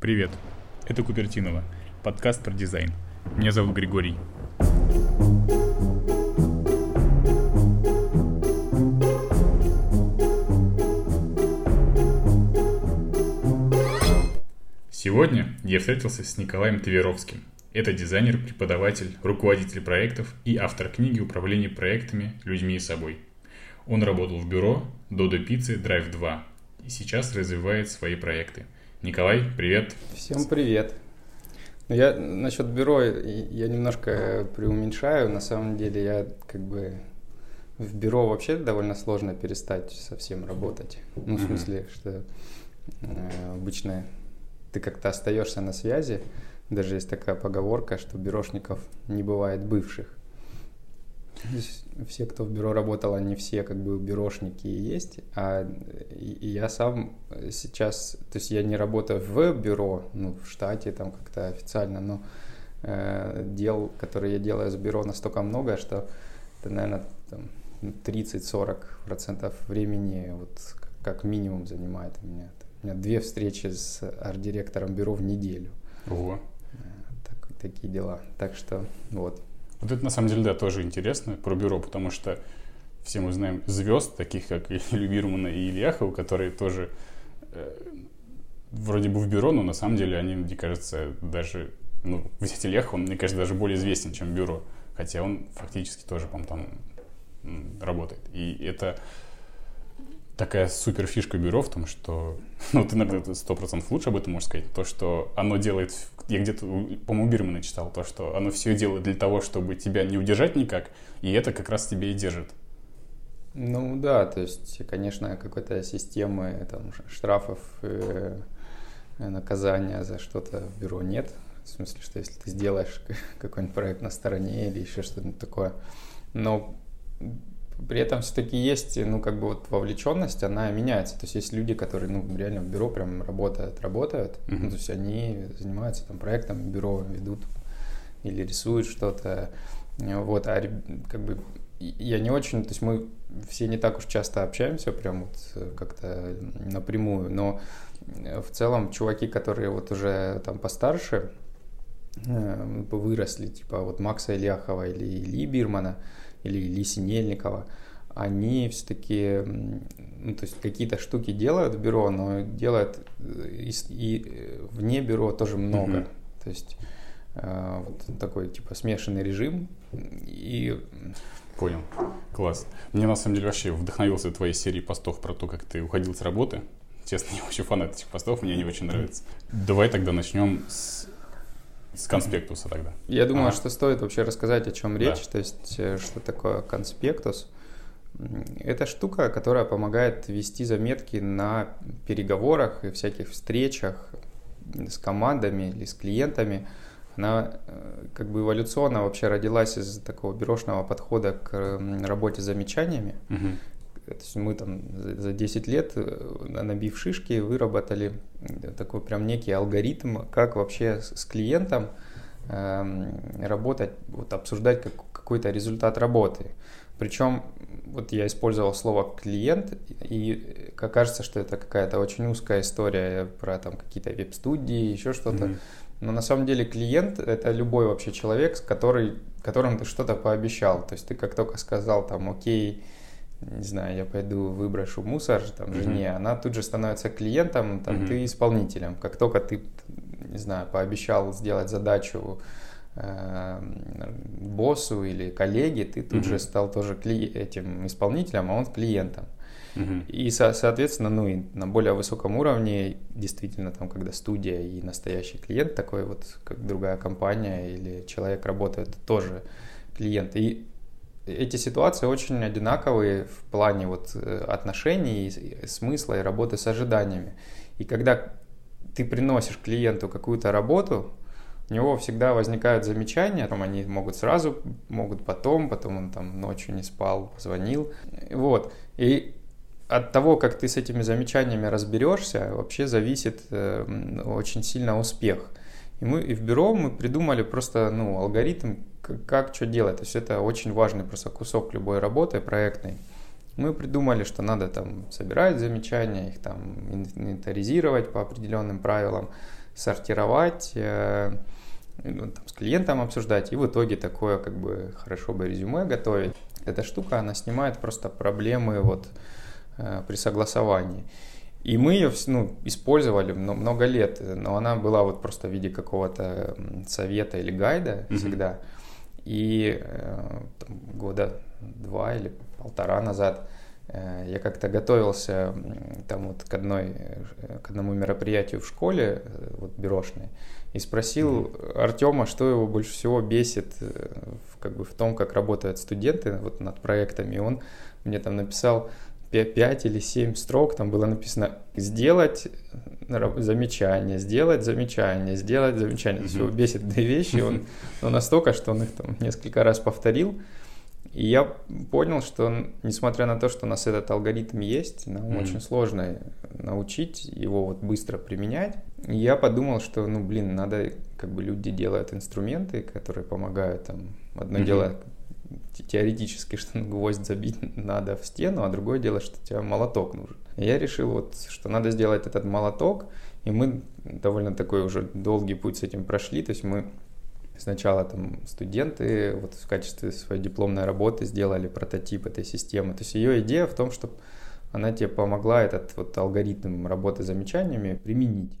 Привет, это Купертинова, подкаст про дизайн. Меня зовут Григорий. Сегодня я встретился с Николаем Таверовским. Это дизайнер, преподаватель, руководитель проектов и автор книги «Управление проектами, людьми и собой». Он работал в бюро Dodo Pizza Drive 2 и сейчас развивает свои проекты. Николай, привет. Всем привет. Ну, я насчет бюро я немножко преуменьшаю. На самом деле я как бы в бюро вообще довольно сложно перестать совсем работать. Ну, в смысле, что э, обычно ты как-то остаешься на связи. Даже есть такая поговорка, что бюрошников не бывает бывших все, кто в бюро работал, они все как бы бюрошники и есть, а я сам сейчас, то есть я не работаю в бюро, ну, в штате там как-то официально, но э, дел, которые я делаю с бюро настолько много, что это, наверное, там, 30-40% времени вот как минимум занимает у меня. У меня две встречи с арт-директором бюро в неделю. Ого. Э, так, такие дела. Так что вот. Вот это на самом деле, да, тоже интересно про бюро, потому что все мы знаем звезд, таких как Илью Бирмана и Ильяхова, которые тоже э, вроде бы в бюро, но на самом деле они, мне кажется, даже, ну, взять Ильяхова, он, мне кажется, даже более известен, чем бюро, хотя он фактически тоже, по-моему, там работает. И это такая супер фишка бюро в том, что, ну, ты, наверное, сто процентов лучше об этом можешь сказать, то, что оно делает, я где-то, по-моему, Бирмана читал, то, что оно все делает для того, чтобы тебя не удержать никак, и это как раз тебя и держит. Ну да, то есть, конечно, какой-то системы там, штрафов, э, наказания за что-то в бюро нет. В смысле, что если ты сделаешь какой-нибудь проект на стороне или еще что-то такое. Но при этом все-таки есть, ну, как бы вот вовлеченность, она меняется. То есть есть люди, которые, ну, реально в бюро прям работают, работают. Mm-hmm. Ну, то есть они занимаются там проектом, бюро ведут или рисуют что-то. Вот, а как бы я не очень, то есть мы все не так уж часто общаемся, прям вот как-то напрямую, но в целом чуваки, которые вот уже там постарше, э, выросли, типа вот Макса Ильяхова или Ильи Бирмана, или Ильи Синельникова, они все-таки ну, то есть какие-то штуки делают в бюро, но делают э, и, и э, вне бюро тоже много. Mm-hmm. То есть э, вот такой типа смешанный режим. И... Понял. Класс. Мне на самом деле вообще вдохновился твоей серии постов про то, как ты уходил с работы. Честно, я вообще фанат этих постов, мне они очень нравятся. Давай тогда начнем с с конспектуса тогда. Я думаю, а. что стоит вообще рассказать, о чем речь, да. то есть э, что такое конспектус. Это штука, которая помогает вести заметки на переговорах и всяких встречах с командами или с клиентами. Она э, как бы эволюционно вообще родилась из такого бюрошного подхода к работе с замечаниями. Угу. То есть мы там за 10 лет, э, набив шишки, выработали такой прям некий алгоритм, как вообще с клиентом эм, работать, вот обсуждать как, какой-то результат работы. Причем вот я использовал слово клиент, и как кажется, что это какая-то очень узкая история про там какие-то веб-студии, еще что-то. Mm-hmm. Но на самом деле клиент это любой вообще человек, который, которым ты что-то пообещал. То есть ты как только сказал там, окей, не знаю, я пойду выброшу мусор там жене, mm-hmm. она тут же становится клиентом, там mm-hmm. ты исполнителем. Как только ты, не знаю, пообещал сделать задачу э, боссу или коллеге, ты тут mm-hmm. же стал тоже кли- этим исполнителем, а он клиентом. Mm-hmm. И, со- соответственно, ну и на более высоком уровне, действительно, там, когда студия и настоящий клиент такой вот, как другая компания или человек работает, тоже клиент. И эти ситуации очень одинаковые в плане вот э, отношений, смысла и работы с ожиданиями. И когда ты приносишь клиенту какую-то работу, у него всегда возникают замечания, там они могут сразу, могут потом, потом он там ночью не спал, позвонил. Вот. И от того, как ты с этими замечаниями разберешься, вообще зависит э, очень сильно успех. И мы и в бюро мы придумали просто ну, алгоритм, как, что делать. То есть это очень важный просто кусок любой работы проектной. Мы придумали, что надо там собирать замечания, их там инвентаризировать по определенным правилам, сортировать, э, ну, там, с клиентом обсуждать, и в итоге такое как бы хорошо бы резюме готовить. Эта штука, она снимает просто проблемы вот э, при согласовании. И мы ее ну, использовали много лет, но она была вот просто в виде какого-то совета или гайда mm-hmm. всегда. И э, там, года два или полтора назад э, я как-то готовился там вот к, одной, э, к одному мероприятию в школе, вот бюрошной, и спросил mm-hmm. Артема, что его больше всего бесит в, как бы в том, как работают студенты вот над проектами. И он мне там написал 5 или 7 строк, там было написано «сделать замечание, сделать замечание, сделать замечание». Mm-hmm. То есть его бесит две вещи, он ну, настолько, что он их там несколько раз повторил. И я понял, что несмотря на то, что у нас этот алгоритм есть, нам mm-hmm. очень сложно научить его вот быстро применять. И я подумал, что, ну, блин, надо, как бы люди делают инструменты, которые помогают там. Одно mm-hmm. дело теоретически, что гвоздь забить надо в стену, а другое дело, что тебе молоток нужен. Я решил, вот, что надо сделать этот молоток, и мы довольно такой уже долгий путь с этим прошли, то есть мы сначала там студенты вот в качестве своей дипломной работы сделали прототип этой системы. То есть ее идея в том, чтобы она тебе помогла этот вот алгоритм работы с замечаниями применить.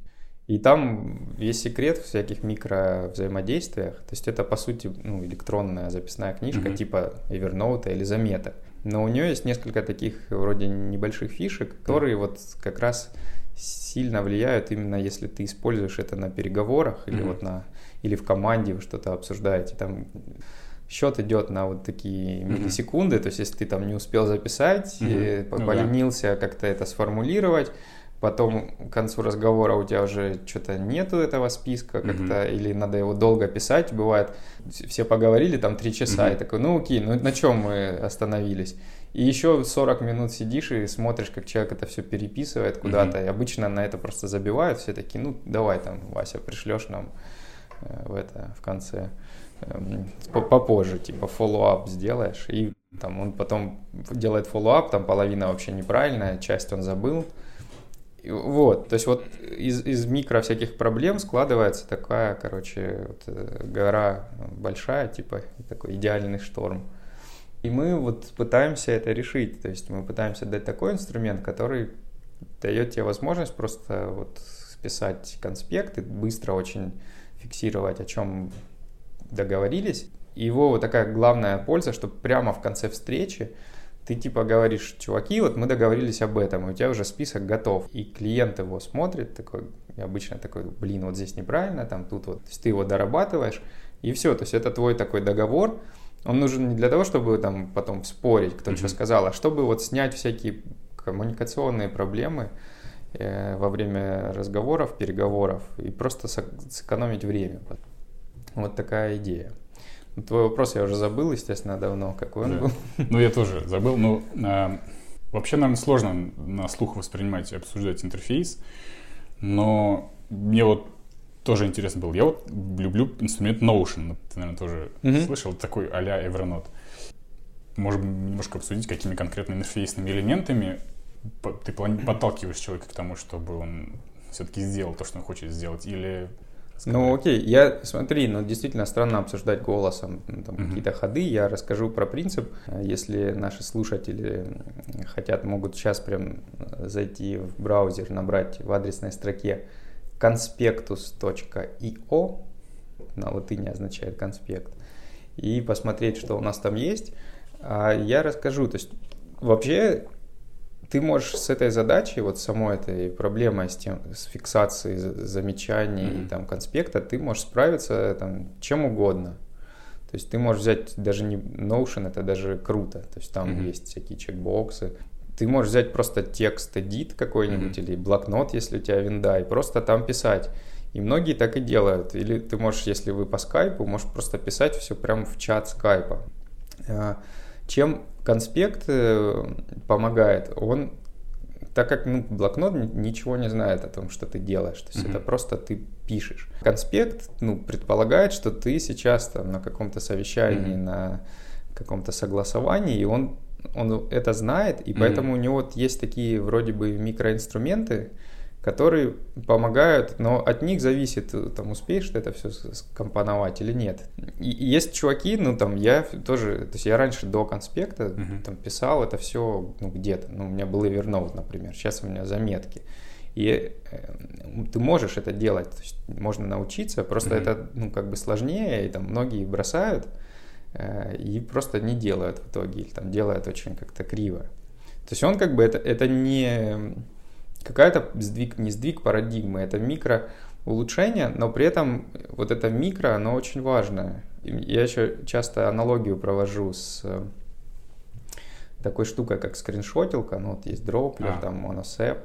И там весь секрет в всяких микро взаимодействиях. То есть это, по сути, ну, электронная записная книжка mm-hmm. типа Evernote или Замета. Но у нее есть несколько таких вроде небольших фишек, которые mm-hmm. вот как раз сильно влияют именно если ты используешь это на переговорах mm-hmm. или вот на или в команде вы что-то обсуждаете. Там счет идет на вот такие миллисекунды, mm-hmm. то есть если ты там не успел записать, mm-hmm. ну, поленился да. как-то это сформулировать, потом к концу разговора у тебя уже что-то нету этого списка как-то, mm-hmm. или надо его долго писать, бывает, все поговорили там три часа, mm-hmm. и такой, ну окей, ну на чем мы остановились? И еще 40 минут сидишь и смотришь, как человек это все переписывает куда-то, mm-hmm. и обычно на это просто забивают, все такие, ну давай там, Вася, пришлешь нам э, в это, в конце, эм, попозже, типа, follow-up сделаешь, и там он потом делает follow-up, там половина вообще неправильная, часть он забыл, вот, то есть вот из, из микро всяких проблем складывается такая, короче, вот э, гора большая, типа такой идеальный шторм. И мы вот пытаемся это решить, то есть мы пытаемся дать такой инструмент, который дает тебе возможность просто вот списать конспекты, быстро очень фиксировать, о чем договорились. И его вот такая главная польза, что прямо в конце встречи ты типа говоришь, чуваки, вот мы договорились об этом, и у тебя уже список готов. И клиент его смотрит, такой, обычно такой, блин, вот здесь неправильно, там тут вот. То есть ты его дорабатываешь, и все. То есть это твой такой договор. Он нужен не для того, чтобы там потом спорить, кто mm-hmm. что сказал, а чтобы вот снять всякие коммуникационные проблемы э, во время разговоров, переговоров и просто сэкономить время. Вот такая идея. Твой вопрос я уже забыл, естественно, давно, какой он да. был. Ну, я тоже забыл. Ну, а, вообще, наверное, сложно на слух воспринимать и обсуждать интерфейс, но мне вот тоже интересно было. Я вот люблю инструмент Notion. Ты, наверное, тоже mm-hmm. слышал. Такой а-ля Evernote. Можем немножко обсудить, какими конкретными интерфейсными элементами ты подталкиваешь человека к тому, чтобы он все-таки сделал то, что он хочет сделать, или ну окей, я смотри, ну действительно странно обсуждать голосом ну, там, mm-hmm. какие-то ходы. Я расскажу про принцип. Если наши слушатели хотят, могут сейчас прям зайти в браузер, набрать в адресной строке conspectus.io, на латыни означает конспект, и посмотреть, что у нас там есть. А я расскажу, то есть вообще ты можешь с этой задачей, вот самой этой проблемой с, тем, с фиксацией замечаний mm-hmm. там, конспекта, ты можешь справиться там, чем угодно. То есть ты можешь взять даже не Notion, это даже круто. То есть там mm-hmm. есть всякие чекбоксы. Ты можешь взять просто текст edit какой-нибудь mm-hmm. или блокнот, если у тебя винда, и просто там писать. И многие так и делают. Или ты можешь, если вы по скайпу, можешь просто писать все прямо в чат скайпа. А, чем конспект э, помогает, он, так как ну, блокнот ничего не знает о том, что ты делаешь, то есть mm-hmm. это просто ты пишешь. Конспект ну, предполагает, что ты сейчас там на каком-то совещании, mm-hmm. на каком-то согласовании, и он он это знает, и поэтому mm-hmm. у него вот есть такие вроде бы микроинструменты, которые помогают, но от них зависит, там, успеешь ты это все скомпоновать или нет. И, есть чуваки, ну, там, я тоже, то есть я раньше до конспекта uh-huh. там писал это все, ну, где-то, ну, у меня был Evernote, например, сейчас у меня заметки. И э, ты можешь это делать, то есть можно научиться, просто uh-huh. это, ну, как бы сложнее, и там многие бросают, э, и просто не делают в итоге, или там делают очень как-то криво. То есть он как бы, это, это не какая-то сдвиг, не сдвиг парадигмы, это микро улучшение, но при этом вот это микро, оно очень важное. Я еще часто аналогию провожу с э, такой штукой, как скриншотилка, ну вот есть дроплер, а. там моносеп,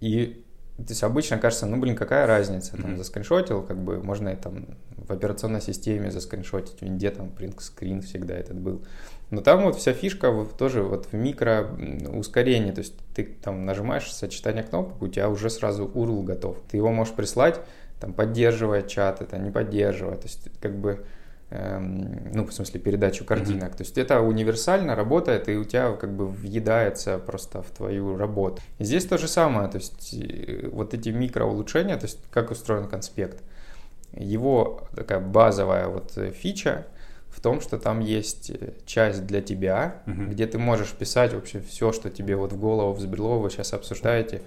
и то есть обычно кажется, ну блин, какая разница, там mm-hmm. заскриншотил, как бы можно и там в операционной системе заскриншотить, в винде там screen всегда этот был. Но там вот вся фишка тоже вот в микро ускорении, то есть ты там нажимаешь сочетание кнопок, у тебя уже сразу URL готов. Ты его можешь прислать, там поддерживая чат, это не поддерживая, то есть как бы ну, в смысле, передачу картинок. Mm-hmm. То есть это универсально работает, и у тебя как бы въедается просто в твою работу. И здесь то же самое, то есть э, вот эти микроулучшения, то есть как устроен конспект. Его такая базовая вот фича, в том, что там есть э, часть для тебя, uh-huh. где ты можешь писать вообще все, что тебе вот в голову взбрело, вы сейчас обсуждаете.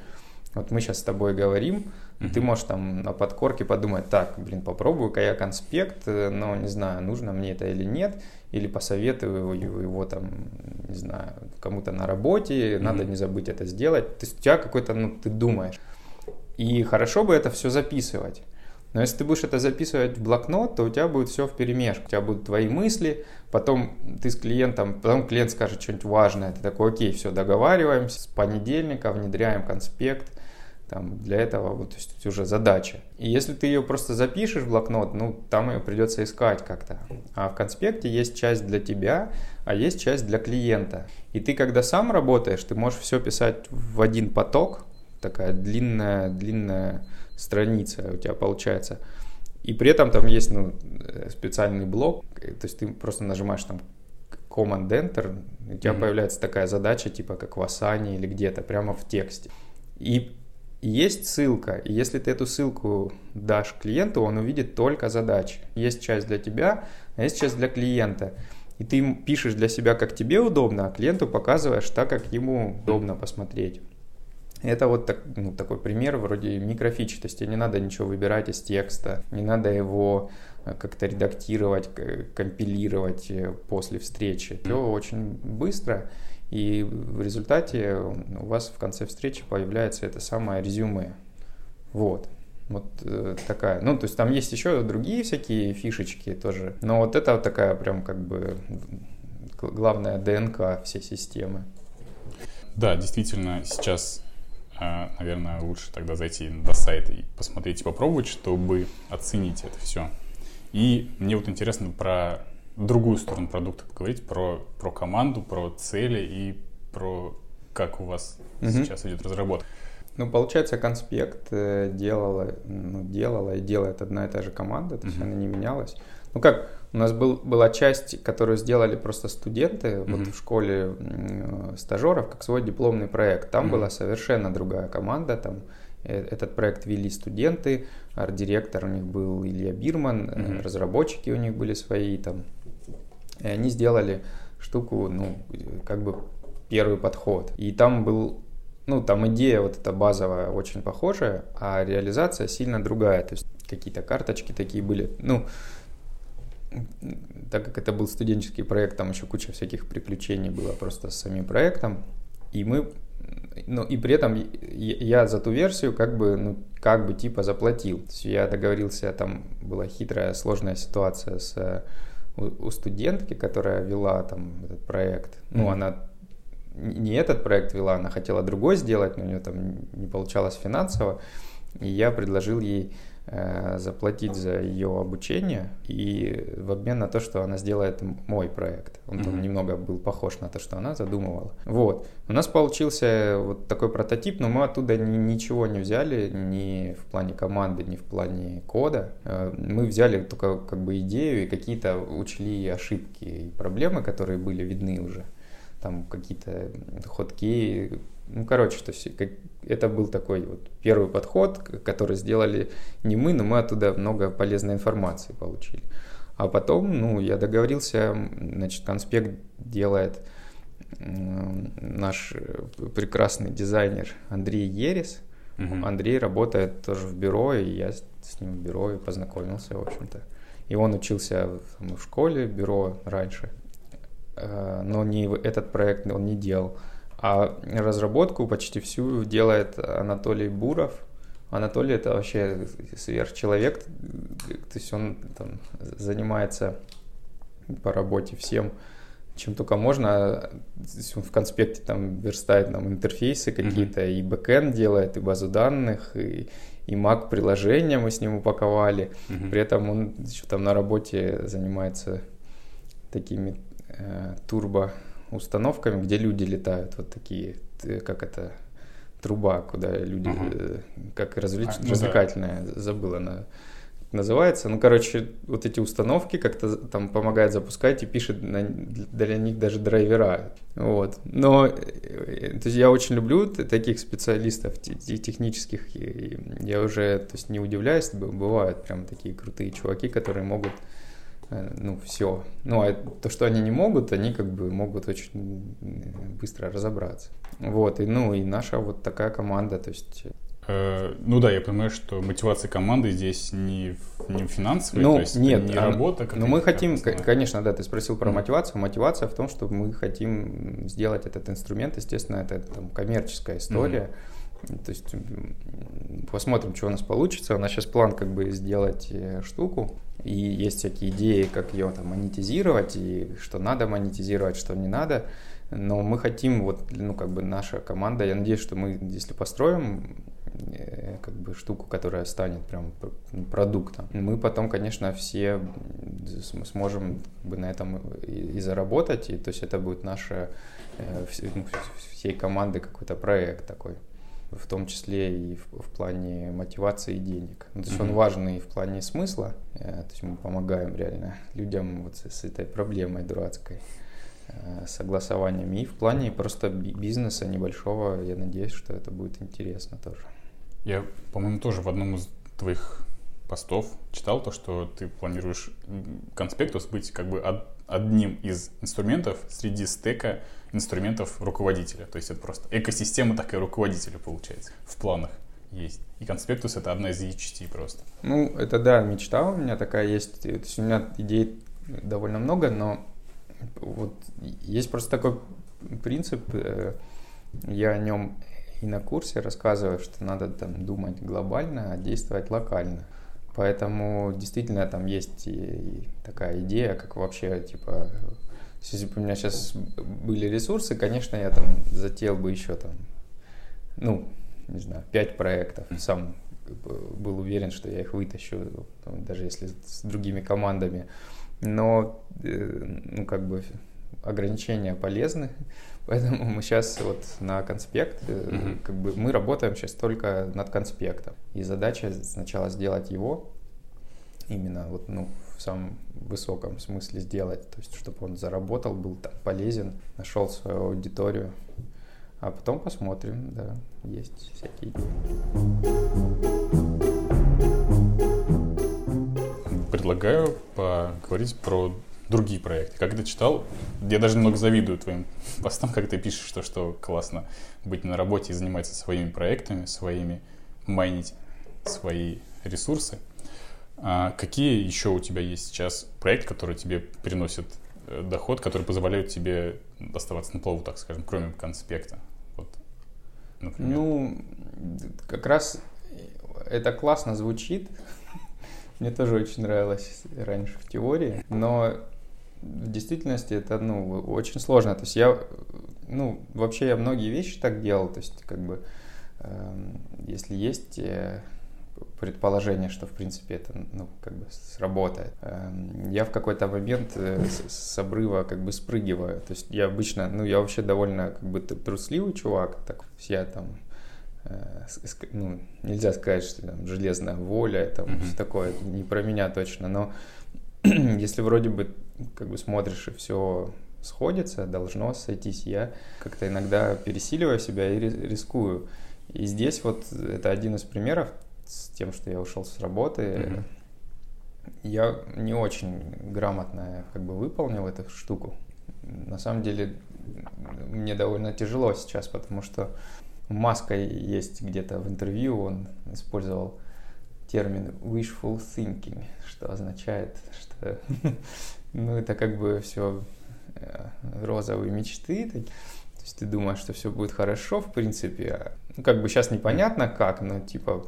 Вот мы сейчас с тобой говорим, uh-huh. ты можешь там на подкорке подумать, так, блин, попробую-ка я конспект, э, но не знаю, нужно мне это или нет, или посоветую его, там, не знаю, кому-то на работе, uh-huh. надо не забыть это сделать. То есть у тебя какой-то, ну, ты думаешь. И хорошо бы это все записывать. Но если ты будешь это записывать в блокнот, то у тебя будет все в перемешку. У тебя будут твои мысли, потом ты с клиентом, потом клиент скажет что-нибудь важное, ты такой, окей, все, договариваемся, с понедельника внедряем конспект, там, для этого вот, то есть уже задача. И если ты ее просто запишешь в блокнот, ну, там ее придется искать как-то. А в конспекте есть часть для тебя, а есть часть для клиента. И ты, когда сам работаешь, ты можешь все писать в один поток, такая длинная, длинная страница у тебя получается. И при этом там есть ну, э, специальный блок, то есть ты просто нажимаешь там Command Enter, у тебя mm-hmm. появляется такая задача, типа как в Asana или где-то, прямо в тексте. И есть ссылка, и если ты эту ссылку дашь клиенту, он увидит только задачи. Есть часть для тебя, а есть часть для клиента. И ты пишешь для себя, как тебе удобно, а клиенту показываешь так, как ему удобно посмотреть. Это вот так, ну, такой пример вроде микрофичи, то тебе не надо ничего выбирать из текста, не надо его э, как-то редактировать, компилировать э, после встречи. Все очень быстро, и в результате у вас в конце встречи появляется это самое резюме. Вот. Вот э, такая. Ну, то есть там есть еще другие всякие фишечки тоже. Но вот это вот такая прям как бы главная ДНК всей системы. Да, действительно, сейчас а, наверное, лучше тогда зайти на сайт и посмотреть и попробовать, чтобы оценить это все. И мне вот интересно про другую сторону продукта поговорить, про, про команду, про цели и про как у вас угу. сейчас идет разработка. Ну, получается, конспект э, делала, ну, делала и делает одна и та же команда, то есть она не менялась. Ну как, у нас был, была часть, которую сделали просто студенты mm-hmm. вот в школе э, стажеров, как свой дипломный проект. Там mm-hmm. была совершенно другая команда, там э, этот проект вели студенты, арт-директор у них был Илья Бирман, mm-hmm. разработчики у них были свои там. И они сделали штуку, ну, как бы первый подход. И там был ну, там идея вот эта базовая очень похожая, а реализация сильно другая. То есть какие-то карточки такие были. Ну, так как это был студенческий проект, там еще куча всяких приключений было просто с самим проектом. И мы, ну и при этом я за ту версию как бы, ну, как бы типа заплатил. То есть я договорился, там была хитрая, сложная ситуация с у, студентки, которая вела там этот проект. Ну, mm-hmm. она не этот проект вела, она хотела другой сделать, но у нее там не получалось финансово. И я предложил ей заплатить за ее обучение и в обмен на то, что она сделает мой проект. Он mm-hmm. там немного был похож на то, что она задумывала. Вот. У нас получился вот такой прототип, но мы оттуда ни, ничего не взяли, ни в плане команды, ни в плане кода. Э, мы взяли только как бы идею и какие-то учли ошибки и проблемы, которые были видны уже. там какие-то ходки, ну, короче, то есть это был такой вот первый подход, который сделали не мы, но мы оттуда много полезной информации получили. А потом, ну, я договорился, значит, конспект делает наш прекрасный дизайнер Андрей Ерес. Угу. Андрей работает тоже в бюро, и я с ним в бюро и познакомился, в общем-то. И он учился там, в школе, бюро раньше, э, но не этот проект он не делал. А разработку почти всю делает Анатолий Буров. Анатолий это вообще сверхчеловек, то есть он там, занимается по работе всем, чем только можно. Он в конспекте там верстает нам интерфейсы какие-то, mm-hmm. и бэкэнд делает, и базу данных, и, и Mac приложения мы с ним упаковали. Mm-hmm. При этом он еще там на работе занимается такими э, турбо установками, где люди летают, вот такие, как это, труба, куда люди, uh-huh. как развлеч... а, ну развлекательная, да. забыла она называется. Ну, короче, вот эти установки как-то там помогает запускать и пишет на, для них даже драйвера. Вот. Но э, то есть я очень люблю таких специалистов технических. И я уже то есть, не удивляюсь, бывают прям такие крутые чуваки, которые могут Э, ну, все. Ну, а то, что они не могут, они как бы могут очень быстро разобраться. Вот, и, ну, и наша вот такая команда, то есть... Э, ну да, я понимаю, что мотивация команды здесь не, не финансовая, ну, то есть нет, не а, работа. Но мы хотим, конечно, да, ты спросил про mm. мотивацию. Мотивация в том, что мы хотим сделать этот инструмент, естественно, это там коммерческая история. Mm. То есть посмотрим, что у нас получится. У нас сейчас план как бы сделать э, штуку, и есть всякие идеи, как ее там монетизировать, и что надо монетизировать, что не надо. Но мы хотим, вот, ну, как бы наша команда, я надеюсь, что мы, если построим э, как бы штуку, которая станет прям продуктом, мы потом, конечно, все сможем как бы, на этом и, заработать, и то есть это будет наша э, ну, всей команды какой-то проект такой в том числе и в, в плане мотивации и денег. Ну, то есть mm-hmm. он важен и в плане смысла, э, то есть мы помогаем реально людям вот с, с этой проблемой дурацкой э, согласованием, и в плане просто бизнеса небольшого, я надеюсь, что это будет интересно тоже. Я, по-моему, тоже в одном из твоих постов читал то, что ты планируешь конспектус быть как бы одним из инструментов среди стека инструментов руководителя. То есть это просто экосистема такая руководителя получается в планах есть. И конспектус это одна из ее частей просто. Ну, это да, мечта у меня такая есть. То есть у меня идей довольно много, но вот есть просто такой принцип, э, я о нем и на курсе рассказываю, что надо там думать глобально, а действовать локально. Поэтому действительно там есть и такая идея, как вообще типа если бы у меня сейчас были ресурсы, конечно, я там затеял бы еще там, ну, не знаю, пять проектов. Сам был уверен, что я их вытащу, даже если с другими командами. Но, э, ну, как бы ограничения полезны, поэтому мы сейчас вот на конспект, mm-hmm. как бы мы работаем сейчас только над конспектом. И задача сначала сделать его, именно вот, ну, в самом высоком смысле сделать, то есть чтобы он заработал, был там полезен, нашел свою аудиторию. А потом посмотрим, да, есть всякие идеи. Предлагаю поговорить про другие проекты. Как ты читал, я даже немного завидую твоим постам, как ты пишешь, что, что классно быть на работе и заниматься своими проектами, своими, майнить свои ресурсы. А какие еще у тебя есть сейчас проекты, которые тебе приносят э, доход, которые позволяют тебе оставаться на плаву, так скажем, кроме конспекта? Вот. Ну, как раз это классно звучит. Мне тоже очень нравилось раньше в теории, но в действительности это, ну, очень сложно. То есть я, ну, вообще я многие вещи так делал, то есть как бы, э, если есть э, предположение, что в принципе это ну, как бы сработает. Эм, я в какой-то момент э, с обрыва как бы спрыгиваю. То есть я обычно, ну я вообще довольно как бы трусливый чувак, так я там э, ну, нельзя сказать, что там железная воля, там mm-hmm. все такое, не про меня точно, но если вроде бы как бы смотришь и все сходится, должно сойтись. Я как-то иногда пересиливаю себя и рискую. И здесь вот это один из примеров с тем, что я ушел с работы. Mm-hmm. Я не очень грамотно как бы выполнил эту штуку. На самом деле мне довольно тяжело сейчас, потому что Маска есть где-то в интервью, он использовал термин wishful thinking, что означает, что ну, это как бы все э, розовые мечты. То есть ты думаешь, что все будет хорошо, в принципе. Ну, как бы сейчас непонятно как, но типа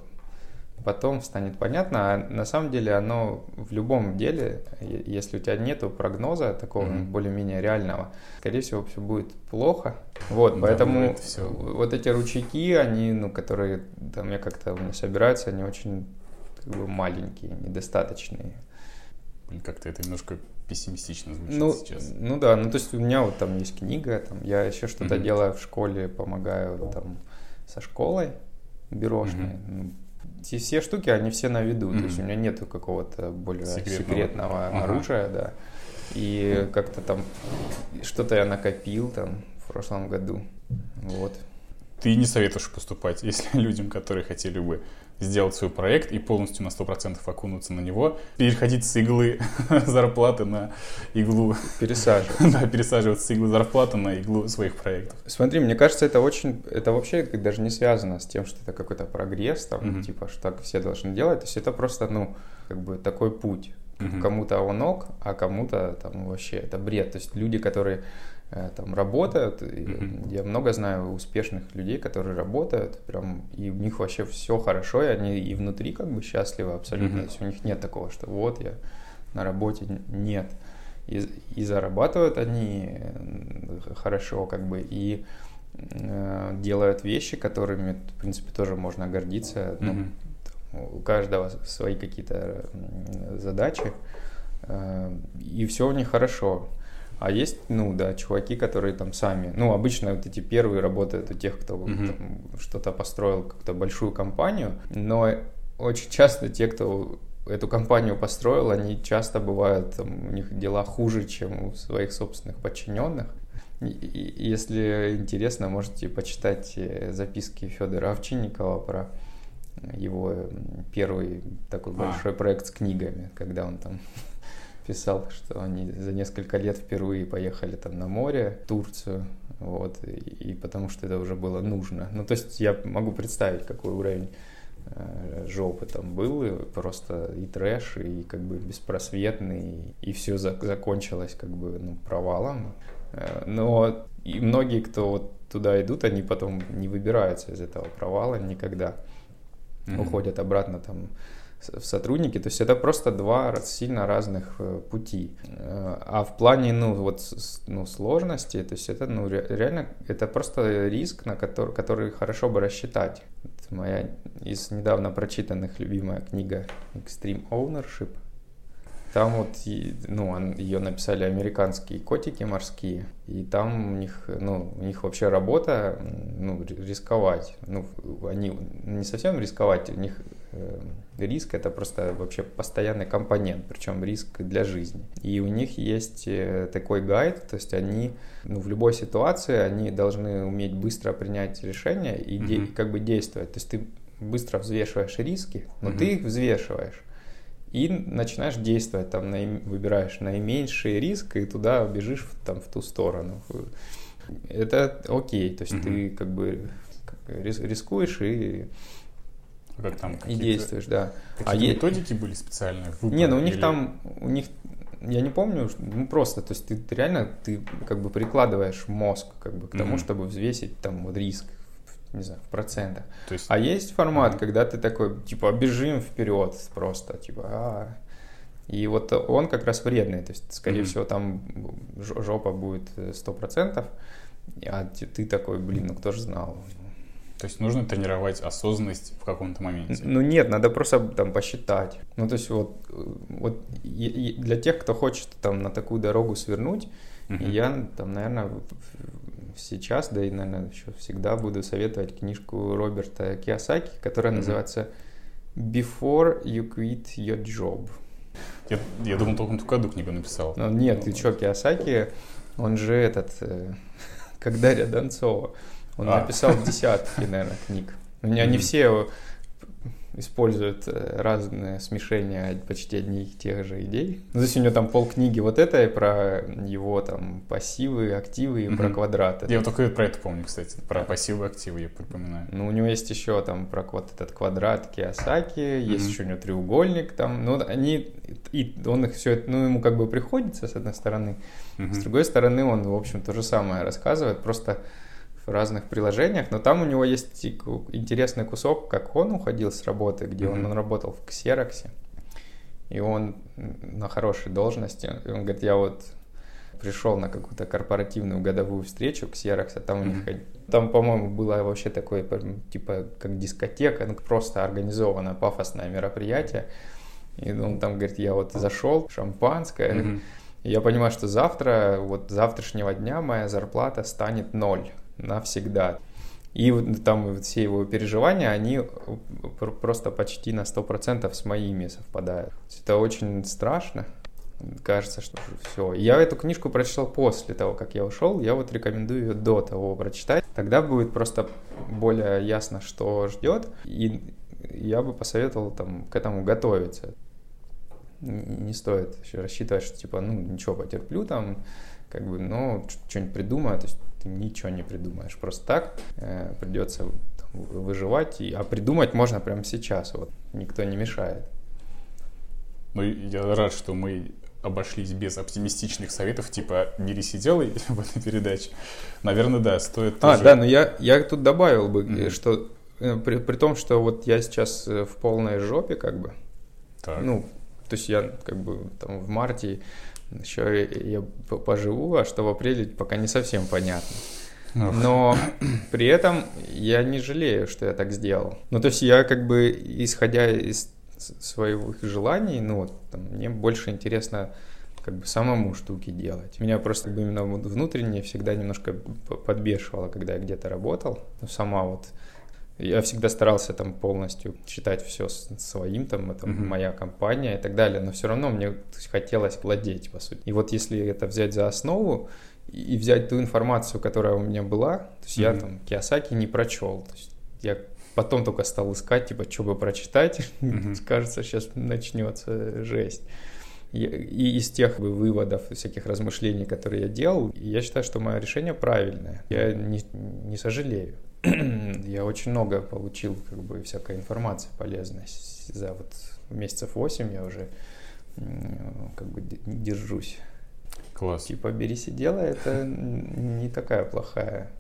потом станет понятно. А на самом деле оно в любом деле, если у тебя нету прогноза такого mm-hmm. более-менее реального, скорее всего, все будет плохо. Вот, да, поэтому все. вот эти ручейки, они, ну, которые там я как-то меня собираются, они очень как бы маленькие, недостаточные. Как-то это немножко пессимистично звучит ну, сейчас. Ну да, ну то есть у меня вот там есть книга, там я еще что-то mm-hmm. делаю в школе, помогаю там со школой бюрошной. Mm-hmm. Эти все штуки, они все на виду, mm-hmm. то есть у меня нету какого-то более секретного, секретного ага. оружия, да. И как-то там что-то я накопил там в прошлом году, вот. Ты не советуешь поступать, если людям, которые хотели бы сделать свой проект и полностью на 100% окунуться на него, переходить с иглы зарплаты на иглу... Пересаживать. да, пересаживаться с иглы зарплаты на иглу своих проектов. Смотри, мне кажется, это очень... Это вообще даже не связано с тем, что это какой-то прогресс, там, mm-hmm. типа, что так все должны делать. То есть это просто, ну, как бы такой путь. Mm-hmm. Кому-то он ок, а кому-то там вообще это бред. То есть люди, которые там работают. Mm-hmm. Я много знаю успешных людей, которые работают, прям, и у них вообще все хорошо, и они и внутри как бы счастливы абсолютно. Mm-hmm. То есть у них нет такого, что вот я на работе нет. И, и зарабатывают они э, хорошо, как бы, и э, делают вещи, которыми, в принципе, тоже можно гордиться. Mm-hmm. Ну, у каждого свои какие-то задачи, э, и все у них хорошо. А есть, ну да, чуваки, которые там сами, ну обычно вот эти первые работают у тех, кто mm-hmm. что-то построил, какую-то большую компанию, но очень часто те, кто эту компанию построил, они часто бывают, там, у них дела хуже, чем у своих собственных подчиненных. И, если интересно, можете почитать э, записки Федора Овчинникова про его первый такой а. большой проект с книгами, когда он там писал, что они за несколько лет впервые поехали там на море, в Турцию, вот, и, и потому что это уже было нужно. Ну, то есть я могу представить, какой уровень э, жопы там был, и просто и трэш, и как бы беспросветный, и, и все за, закончилось как бы ну, провалом. Э, но и многие, кто вот туда идут, они потом не выбираются из этого провала никогда. Mm-hmm. Уходят обратно там в сотрудники. То есть это просто два сильно разных э, пути. Э, а в плане, ну, вот, ну, сложности, то есть это, ну, реально, это просто риск, на который, который хорошо бы рассчитать. Это моя из недавно прочитанных любимая книга Extreme Ownership. Там вот, ну, ее написали американские котики морские, и там у них, ну, у них вообще работа, ну, рисковать. Ну, они не совсем рисковать, у них риск это просто вообще постоянный компонент, причем риск для жизни. И у них есть э, такой гайд, то есть они, ну, в любой ситуации они должны уметь быстро принять решение и mm-hmm. де- как бы действовать. То есть ты быстро взвешиваешь риски, но mm-hmm. ты их взвешиваешь и начинаешь действовать, там, наим... выбираешь наименьший риск и туда бежишь там, в ту сторону. Это окей, то есть угу. ты как бы рискуешь и как там и действуешь, да. А е... методики были специальные? Не, ну у них или... там, у них, я не помню, ну просто, то есть ты, ты реально, ты как бы прикладываешь мозг как бы к тому, mm чтобы взвесить там вот риск не знаю, в процентах. То есть... А есть формат, mm-hmm. когда ты такой, типа, бежим вперед просто, типа, а И вот он как раз вредный, то есть, скорее mm-hmm. всего, там жопа будет 100%, а ты такой, блин, ну кто же знал. То есть нужно тренировать осознанность в каком-то моменте? Ну нет, надо просто там посчитать. Ну то есть вот, вот для тех, кто хочет там на такую дорогу свернуть, uh-huh. я там, наверное, сейчас, да и, наверное, еще всегда буду советовать книжку Роберта Киосаки, которая mm-hmm. называется Before You Quit Your Job. Я, я думал, только он только одну книгу написал. Ну, нет, ты что, Киосаки, Он же этот, э, Дарья Донцова. Он а. написал десятки, наверное, книг. У меня не все используют э, разные смешения почти одних и тех же идей. Ну, то есть у него там полкниги вот этой про его там пассивы, активы и mm-hmm. про квадраты. Я вот только про это помню, кстати, про пассивы, активы я припоминаю. Ну, у него есть еще там про вот этот квадрат Киосаки, mm-hmm. есть еще у него треугольник там, ну, они, и он их все это, ну, ему как бы приходится с одной стороны, mm-hmm. с другой стороны он, в общем, то же самое рассказывает, просто разных приложениях, но там у него есть интересный кусок, как он уходил с работы, где mm-hmm. он, он работал в Ксероксе, и он на хорошей должности, и он говорит, я вот пришел на какую-то корпоративную годовую встречу Ксерокса, там у них, там, по-моему, было вообще такое, типа, как дискотека, ну, просто организованное пафосное мероприятие, и он там говорит, я вот зашел, шампанское, mm-hmm. И я понимаю, что завтра, вот завтрашнего дня моя зарплата станет ноль навсегда. И там все его переживания, они просто почти на 100% с моими совпадают. Это очень страшно. Кажется, что все. Я эту книжку прочитал после того, как я ушел. Я вот рекомендую ее до того прочитать. Тогда будет просто более ясно, что ждет. И я бы посоветовал там к этому готовиться. Не стоит рассчитывать, что типа, ну, ничего, потерплю там, как бы, но что-нибудь придумаю. То есть ты ничего не придумаешь. Просто так э, придется там, выживать. И, а придумать можно прямо сейчас. Вот никто не мешает. Ну, я рад, что мы обошлись без оптимистичных советов, типа «берись и делай» в этой передаче. Наверное, да, стоит А, тоже... да, но я, я тут добавил бы, mm-hmm. что э, при, при том, что вот я сейчас э, в полной жопе, как бы, так. ну, то есть я как бы там в марте еще я поживу, а что в апреле пока не совсем понятно. Но при этом я не жалею, что я так сделал. Ну, то есть я как бы, исходя из своих желаний, ну, вот, там, мне больше интересно как бы самому штуки делать. Меня просто как бы именно внутренне всегда немножко подбешивало, когда я где-то работал. Ну, сама вот я всегда старался там полностью считать все своим, там, это mm-hmm. моя компания и так далее, но все равно мне хотелось владеть, по сути. И вот если это взять за основу и взять ту информацию, которая у меня была, то есть mm-hmm. я там Киосаки не прочел, то есть я потом только стал искать, типа, что бы прочитать, mm-hmm. кажется, сейчас начнется жесть. И, из тех выводов, всяких размышлений, которые я делал, я считаю, что мое решение правильное. Я не, не сожалею. я очень много получил как бы всякой информации полезной. За вот месяцев 8 я уже как бы держусь. Класс. Типа «берись и делай» — это не такая плохая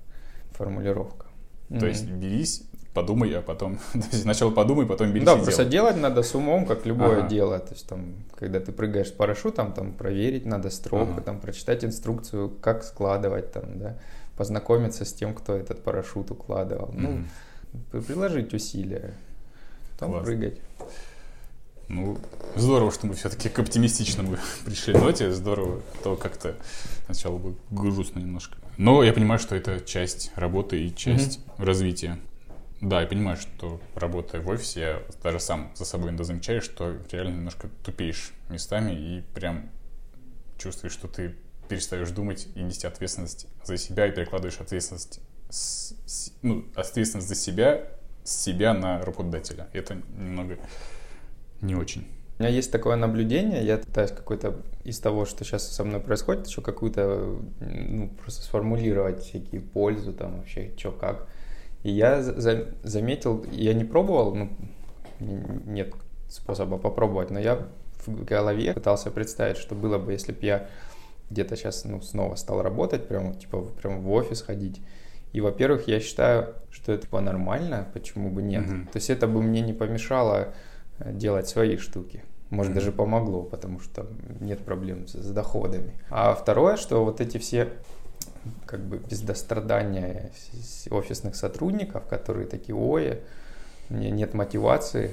формулировка. То есть берись, подумай, а потом... То есть сначала подумай, потом берись Да, просто делать надо с умом, как любое ага. дело. То есть там, когда ты прыгаешь с парашютом, там проверить надо строго, ага. там прочитать инструкцию, как складывать там, да познакомиться с тем, кто этот парашют укладывал. Mm-hmm. Ну, приложить усилия, там Класс. прыгать. Ну, здорово, что мы все-таки к оптимистичному пришли ноте. Здорово, то как-то сначала бы грустно немножко. Но я понимаю, что это часть работы и часть mm-hmm. развития. Да, я понимаю, что работая в офисе, я даже сам за собой иногда замечаю, что реально немножко тупеешь местами и прям чувствуешь, что ты перестаешь думать и нести ответственность за себя и перекладываешь ответственность, с, с, ну, ответственность за себя с себя на работодателя. Это немного не очень. У меня есть такое наблюдение, я пытаюсь какой-то из того, что сейчас со мной происходит, еще какую-то, ну, просто сформулировать всякие пользу, там вообще, что как. И я за заметил, я не пробовал, ну, нет способа попробовать, но я в голове пытался представить, что было бы, если бы я где-то сейчас ну, снова стал работать, прям, типа, прям в офис ходить. И, во-первых, я считаю, что это типа, нормально, почему бы нет. Mm-hmm. То есть это бы мне не помешало э, делать свои штуки. Может, mm-hmm. даже помогло, потому что нет проблем с, с доходами. А второе, что вот эти все как бы без дострадания офисных сотрудников, которые такие, ой, мне нет мотивации.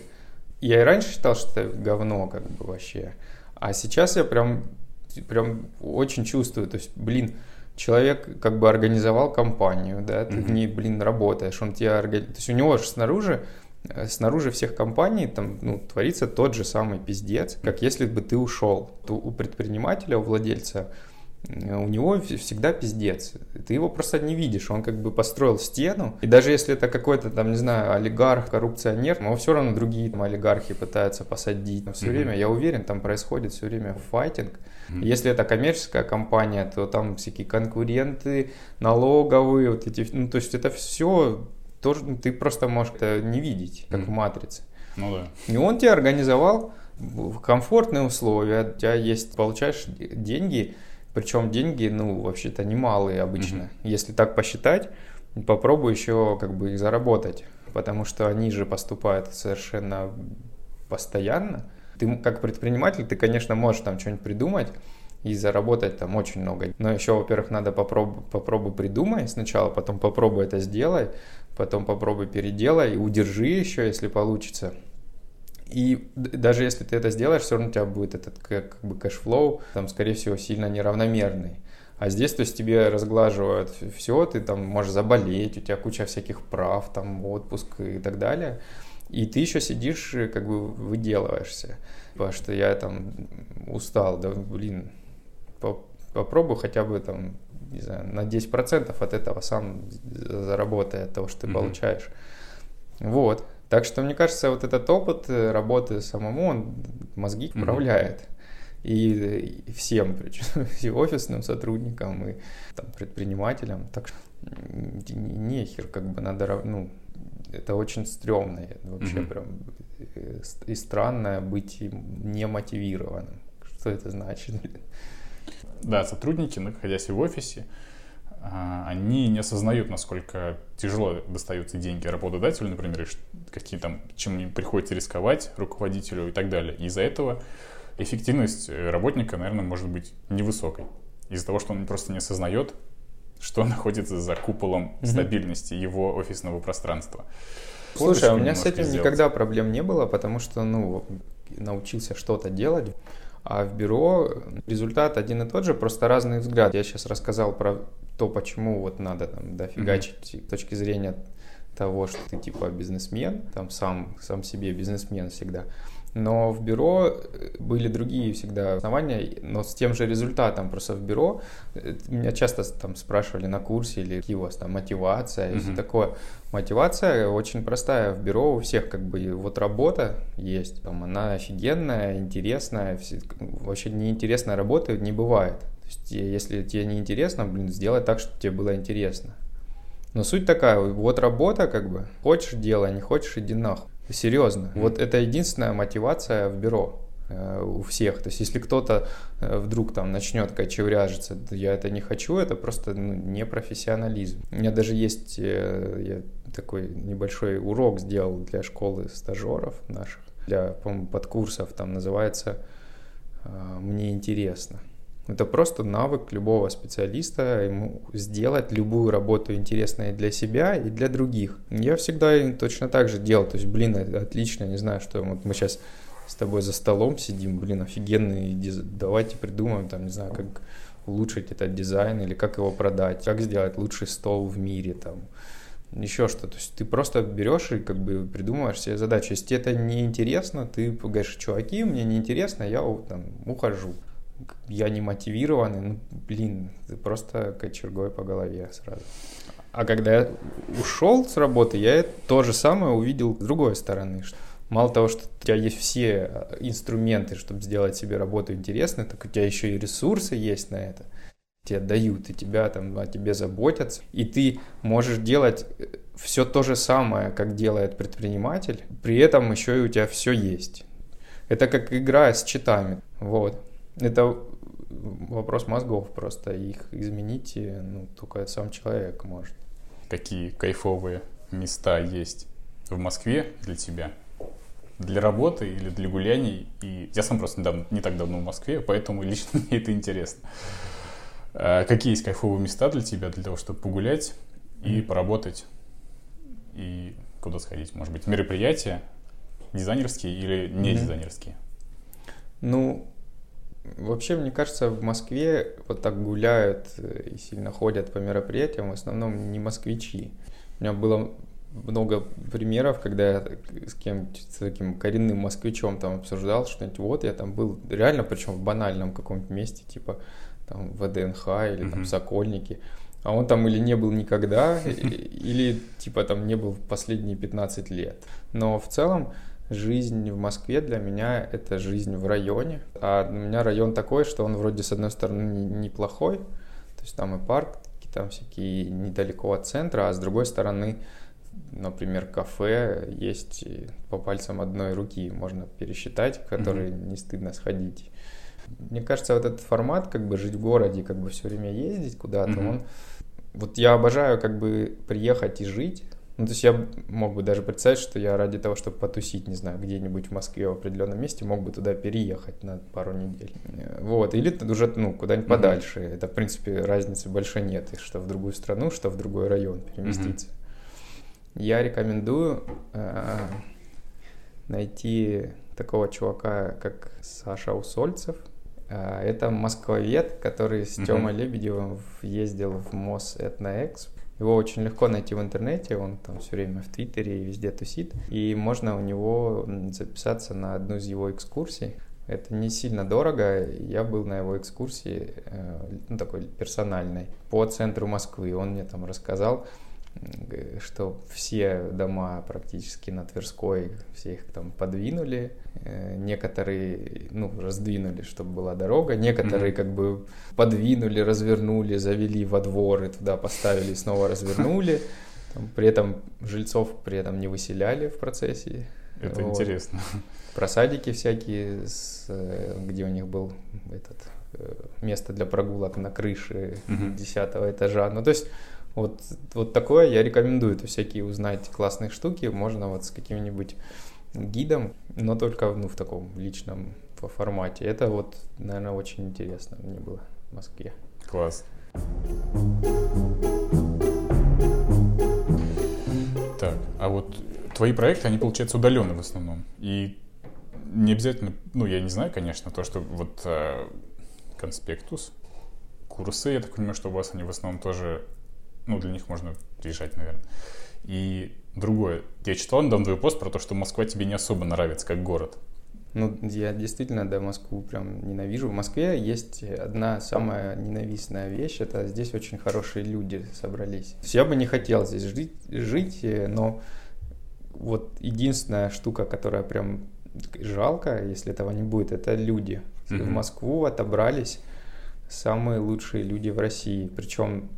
Я и раньше считал, что это говно как бы вообще. А сейчас я прям прям очень чувствую, то есть, блин, человек как бы организовал компанию, да, ты mm-hmm. в ней, блин, работаешь, он тебя организует, то есть у него же снаружи, э, снаружи всех компаний там, ну, творится тот же самый пиздец, как если бы ты ушел. То у предпринимателя, у владельца у него всегда пиздец. Ты его просто не видишь. Он как бы построил стену. И даже если это какой-то там, не знаю, олигарх, коррупционер, его все равно другие там олигархи пытаются посадить. Но все mm-hmm. время, я уверен, там происходит все время файтинг. Если это коммерческая компания, то там всякие конкуренты, налоговые, вот эти, ну то есть это все тоже ты просто можешь это не видеть, как mm-hmm. в матрице. Ну да. И он тебе организовал комфортные условия, у тебя есть, получаешь деньги, причем деньги, ну, вообще-то немалые обычно. Mm-hmm. Если так посчитать, попробуй еще как бы их заработать, потому что они же поступают совершенно постоянно. Ты как предприниматель, ты, конечно, можешь там что-нибудь придумать и заработать там очень много. Но еще, во-первых, надо попробуй, попробуй придумай сначала, потом попробуй это сделай, потом попробуй переделай, удержи еще, если получится. И даже если ты это сделаешь, все равно у тебя будет этот как, бы cash flow, там, скорее всего, сильно неравномерный. А здесь, то есть, тебе разглаживают все, ты там можешь заболеть, у тебя куча всяких прав, там, отпуск и так далее. И ты еще сидишь, как бы выделываешься. Потому что я там устал, да, блин, попробуй хотя бы там, не знаю, на 10% от этого сам заработай от того, что ты mm-hmm. получаешь. Вот. Так что, мне кажется, вот этот опыт э, работы самому, он мозги управляет. Mm-hmm. И, и всем, причем и офисным сотрудникам, и там, предпринимателям. Так что нехер, как бы надо, ну, это очень стрёмно вообще mm-hmm. прям э, и странно быть немотивированным. Что это значит? Да, сотрудники, находясь в офисе, а, они не осознают, насколько тяжело достаются деньги работодателю, например, и какие там, чем им приходится рисковать руководителю и так далее. Из-за этого эффективность э, работника, наверное, может быть невысокой. Из-за того, что он просто не осознает, что находится за куполом mm-hmm. стабильности его офисного пространства. Слушай, а у меня с этим сделать? никогда проблем не было, потому что, ну, научился что-то делать. А в бюро результат один и тот же, просто разный взгляд. Я сейчас рассказал про то, почему вот надо там дофигачить mm-hmm. с точки зрения того, что ты типа бизнесмен, там сам, сам себе бизнесмен всегда. Но в бюро э, были другие всегда основания, но с тем же результатом. Просто в бюро э, меня часто там спрашивали на курсе или какие у вас там мотивация и mm-hmm. все такое. Мотивация очень простая. В бюро у всех как бы вот работа есть, там она офигенная, интересная. Вообще неинтересная работа не бывает. То есть, если тебе не интересно, блин, сделай так, чтобы тебе было интересно. Но суть такая, вот работа как бы, хочешь делай, не хочешь иди нахуй. Серьезно. Mm-hmm. Вот это единственная мотивация в бюро э, у всех. То есть, если кто-то э, вдруг там начнет кочевряжиться, я это не хочу, это просто ну, не профессионализм. У меня даже есть э, я такой небольшой урок сделал для школы стажеров наших, для, по-моему, подкурсов, там называется «Мне интересно». Это просто навык любого специалиста, ему сделать любую работу интересной для себя и для других. Я всегда точно так же делал, то есть, блин, отлично, не знаю, что вот мы сейчас с тобой за столом сидим, блин, офигенный, давайте придумаем, там, не знаю, как улучшить этот дизайн или как его продать, как сделать лучший стол в мире, там, еще что. То есть ты просто берешь и как бы придумываешь себе задачу. Если тебе это не интересно, ты говоришь, чуваки, мне не интересно, я там ухожу я не мотивированный, ну, блин, ты просто кочергой по голове сразу. А когда я ушел с работы, я то же самое увидел с другой стороны. Мало того, что у тебя есть все э, инструменты, чтобы сделать себе работу интересной, так у тебя еще и ресурсы есть на это. Тебе дают, и тебя там о тебе заботятся. И ты можешь делать э, все то же самое, как делает предприниматель, при этом еще и у тебя все есть. Это как игра с читами. Вот. Это вопрос мозгов просто. Их изменить ну, только сам человек может. Какие кайфовые места есть в Москве для тебя? Для работы или для гуляний? И я сам просто недавно, не так давно в Москве, поэтому лично мне это интересно. А какие есть кайфовые места для тебя, для того, чтобы погулять и поработать? И куда сходить? Может быть, мероприятия дизайнерские или не дизайнерские? Ну, Вообще, мне кажется, в Москве вот так гуляют э, и сильно ходят по мероприятиям в основном не москвичи. У меня было много примеров, когда я с кем-то, с таким коренным москвичом там обсуждал что-нибудь. Вот я там был реально, причем в банальном каком-то месте, типа там ВДНХ или mm-hmm. там Сокольники, а он там или не был никогда, или типа там не был последние 15 лет. Но в целом жизнь в Москве для меня это жизнь в районе. А у меня район такой, что он вроде с одной стороны неплохой, то есть там и парк, там всякие недалеко от центра, а с другой стороны, например, кафе есть по пальцам одной руки, можно пересчитать, в которые mm-hmm. не стыдно сходить. Мне кажется, вот этот формат, как бы жить в городе, как бы все время ездить куда-то, mm-hmm. он... Вот я обожаю как бы приехать и жить, ну, то есть я мог бы даже представить, что я ради того, чтобы потусить, не знаю, где-нибудь в Москве в определенном месте, мог бы туда переехать на пару недель. Вот, или уже, ну, куда-нибудь mm-hmm. подальше. Это, в принципе, разницы большой нет, и что в другую страну, что в другой район переместиться. Mm-hmm. Я рекомендую э, найти такого чувака, как Саша Усольцев. Э, это москвовед, который с mm-hmm. Тёмой Лебедевым ездил в МОС Этноэксп его очень легко найти в интернете, он там все время в Твиттере и везде тусит. И можно у него записаться на одну из его экскурсий. Это не сильно дорого. Я был на его экскурсии, э, ну, такой персональной, по центру Москвы. Он мне там рассказал, что все дома практически на Тверской, все их там подвинули, э, некоторые, ну, раздвинули, чтобы была дорога, некоторые mm-hmm. как бы подвинули, развернули, завели во двор и туда поставили, снова развернули. Там, при этом жильцов при этом не выселяли в процессе. Это вот. интересно. Просадики всякие, с, э, где у них был этот э, место для прогулок на крыше mm-hmm. этажа. Ну, то есть вот, вот такое я рекомендую. То всякие узнать классные штуки можно вот с каким-нибудь гидом, но только ну, в таком личном формате. Это вот, наверное, очень интересно мне было в Москве. Класс. Так, а вот твои проекты, они, получаются удаленные в основном. И не обязательно, ну, я не знаю, конечно, то, что вот э, конспектус, курсы, я так понимаю, что у вас они в основном тоже ну, для них можно приезжать, наверное. И другое. Я читал недавно твой пост про то, что Москва тебе не особо нравится как город. Ну, я действительно, да, Москву прям ненавижу. В Москве есть одна самая ненавистная вещь, это здесь очень хорошие люди собрались. Я бы не хотел здесь жить, жить но вот единственная штука, которая прям жалко, если этого не будет, это люди. Mm-hmm. В Москву отобрались самые лучшие люди в России. Причем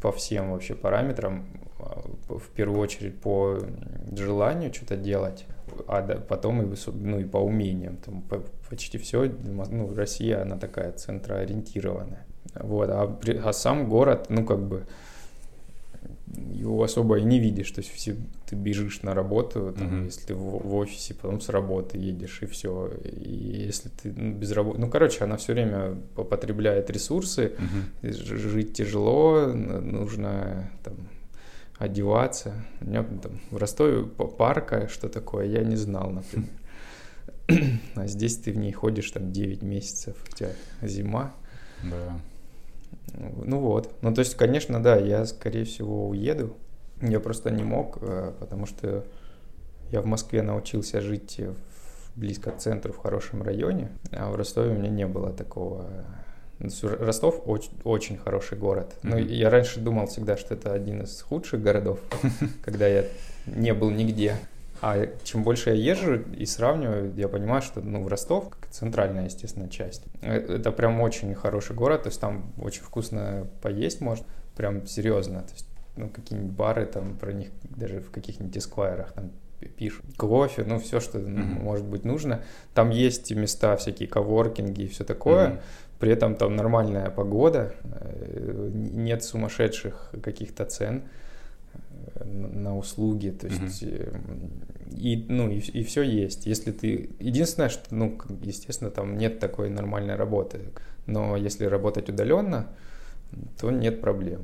по всем вообще параметрам, а, в первую очередь по желанию что-то делать, а потом и, ну, и по умениям. Там почти все, ну, Россия, она такая центроориентированная. Вот, а, а сам город, ну, как бы, его особо и не видишь. То есть все, ты бежишь на работу, там, mm-hmm. если ты в, в офисе, потом с работы едешь, и все. И если ты ну, без работы... Ну, короче, она все время потребляет ресурсы, mm-hmm. жить тяжело, нужно там, одеваться. У меня там в Ростове парка, что такое, я не знал, например. А здесь ты в ней ходишь там 9 месяцев, у тебя зима. Да. Ну вот. Ну, то есть, конечно, да, я, скорее всего, уеду. Я просто не мог, э, потому что я в Москве научился жить близко к центру, в хорошем районе, а в Ростове у меня не было такого. Ростов очень, очень хороший город. Mm-hmm. Ну, я раньше думал всегда, что это один из худших городов, когда я не был нигде. А чем больше я езжу и сравниваю, я понимаю, что ну, в Ростов центральная, естественно, часть. Э, это прям очень хороший город, то есть там очень вкусно поесть можно, прям серьезно. То есть, ну, какие-нибудь бары там про них даже в каких-нибудь эсквайрах там пишут. Кофе, ну, все, что mm-hmm. может быть нужно. Там есть места, всякие коворкинги и все такое. Mm-hmm. При этом там нормальная погода, э, нет сумасшедших каких-то цен на услуги, то есть mm-hmm. и ну и, и все есть. Если ты единственное, что ну естественно там нет такой нормальной работы, но если работать удаленно, то нет проблем.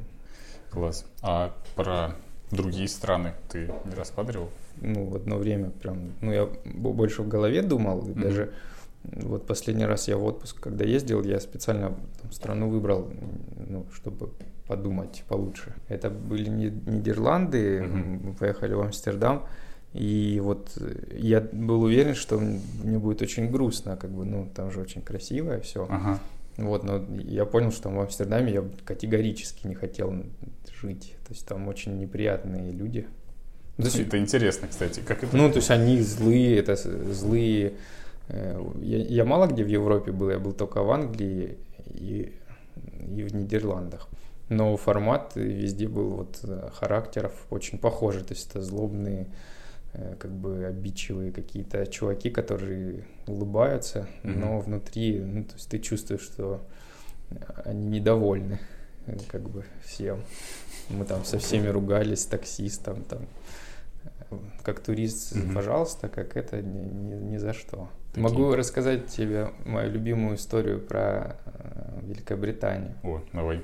Класс. А про другие страны ты не рассматривал? Ну, в одно время прям, ну, я больше в голове думал, mm-hmm. даже вот последний раз я в отпуск, когда ездил, я специально там, страну выбрал, ну, чтобы подумать получше. Это были Нидерланды, mm-hmm. мы поехали в Амстердам, и вот я был уверен, что мне будет очень грустно, как бы, ну, там же очень красиво и все. Ага. Вот, но я понял, что в Амстердаме я категорически не хотел жить. То есть там очень неприятные люди. Ну, то есть, это интересно, кстати. Как это? Ну, то есть они злые, это злые. Э, я, я мало где в Европе был, я был только в Англии и, и в Нидерландах. Но формат везде был вот э, характеров очень похожий. То есть это злобные, э, как бы обидчивые какие-то чуваки, которые улыбаются, mm-hmm. но внутри, ну, то есть ты чувствуешь, что они недовольны как бы всем. Мы там со всеми ругались, таксистом, там, как турист, mm-hmm. пожалуйста, как это ни, ни, ни за что. Такие. Могу рассказать тебе мою любимую историю про э, Великобританию. О, давай.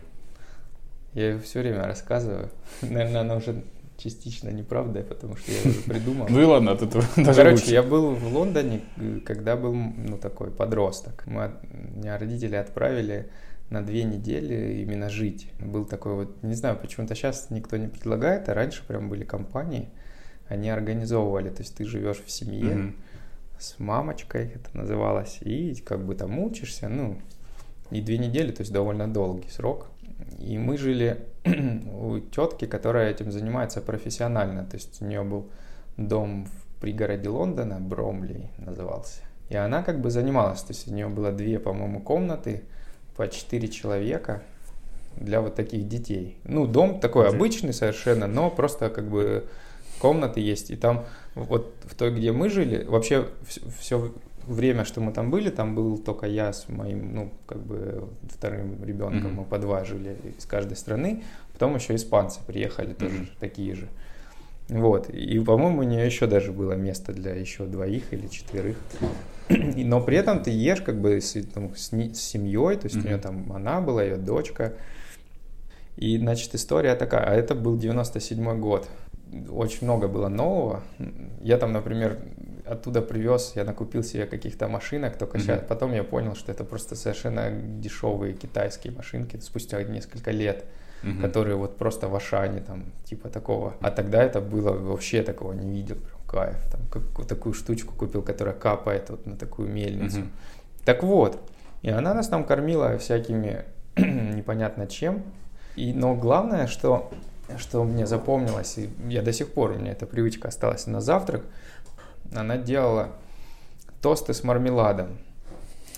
Я ее все время рассказываю. Наверное, она уже частично неправда, потому что я уже придумал. Ну и ладно, от этого даже Короче, я был в Лондоне, когда был, ну, такой подросток. Мы, меня родители отправили на две недели именно жить. Был такой вот, не знаю, почему-то сейчас никто не предлагает, а раньше прям были компании, они организовывали, то есть ты живешь в семье mm-hmm. с мамочкой, это называлось, и как бы там учишься, ну, и две недели, то есть довольно долгий срок. И мы жили у тетки, которая этим занимается профессионально, то есть у нее был дом в пригороде Лондона, Бромли назывался. И она как бы занималась, то есть у нее было две, по-моему, комнаты, по 4 человека для вот таких детей. Ну, дом такой обычный совершенно, но просто как бы комнаты есть. И там вот в той, где мы жили, вообще все время, что мы там были, там был только я с моим, ну, как бы вторым ребенком, mm-hmm. мы по два жили из каждой страны. Потом еще испанцы приехали тоже mm-hmm. такие же. Вот. И, по-моему, у нее еще даже было место для еще двоих или четверых. Но при этом ты ешь как бы с, там, с, с семьей, то есть mm-hmm. у нее там она была, ее дочка. И, значит, история такая, а это был 97 год. Очень много было нового. Я там, например, оттуда привез, я накупил себе каких-то машинок, только mm-hmm. сейчас, потом я понял, что это просто совершенно дешевые китайские машинки спустя несколько лет угу. которые вот просто в Ашане там, типа такого. А тогда это было вообще такого не видел, прям кайф. Там как, такую штучку купил, которая капает вот на такую мельницу. Угу. Так вот, и она нас там кормила всякими непонятно чем. И, но главное, что, что мне запомнилось, и я до сих пор, у меня эта привычка осталась на завтрак, она делала тосты с мармеладом.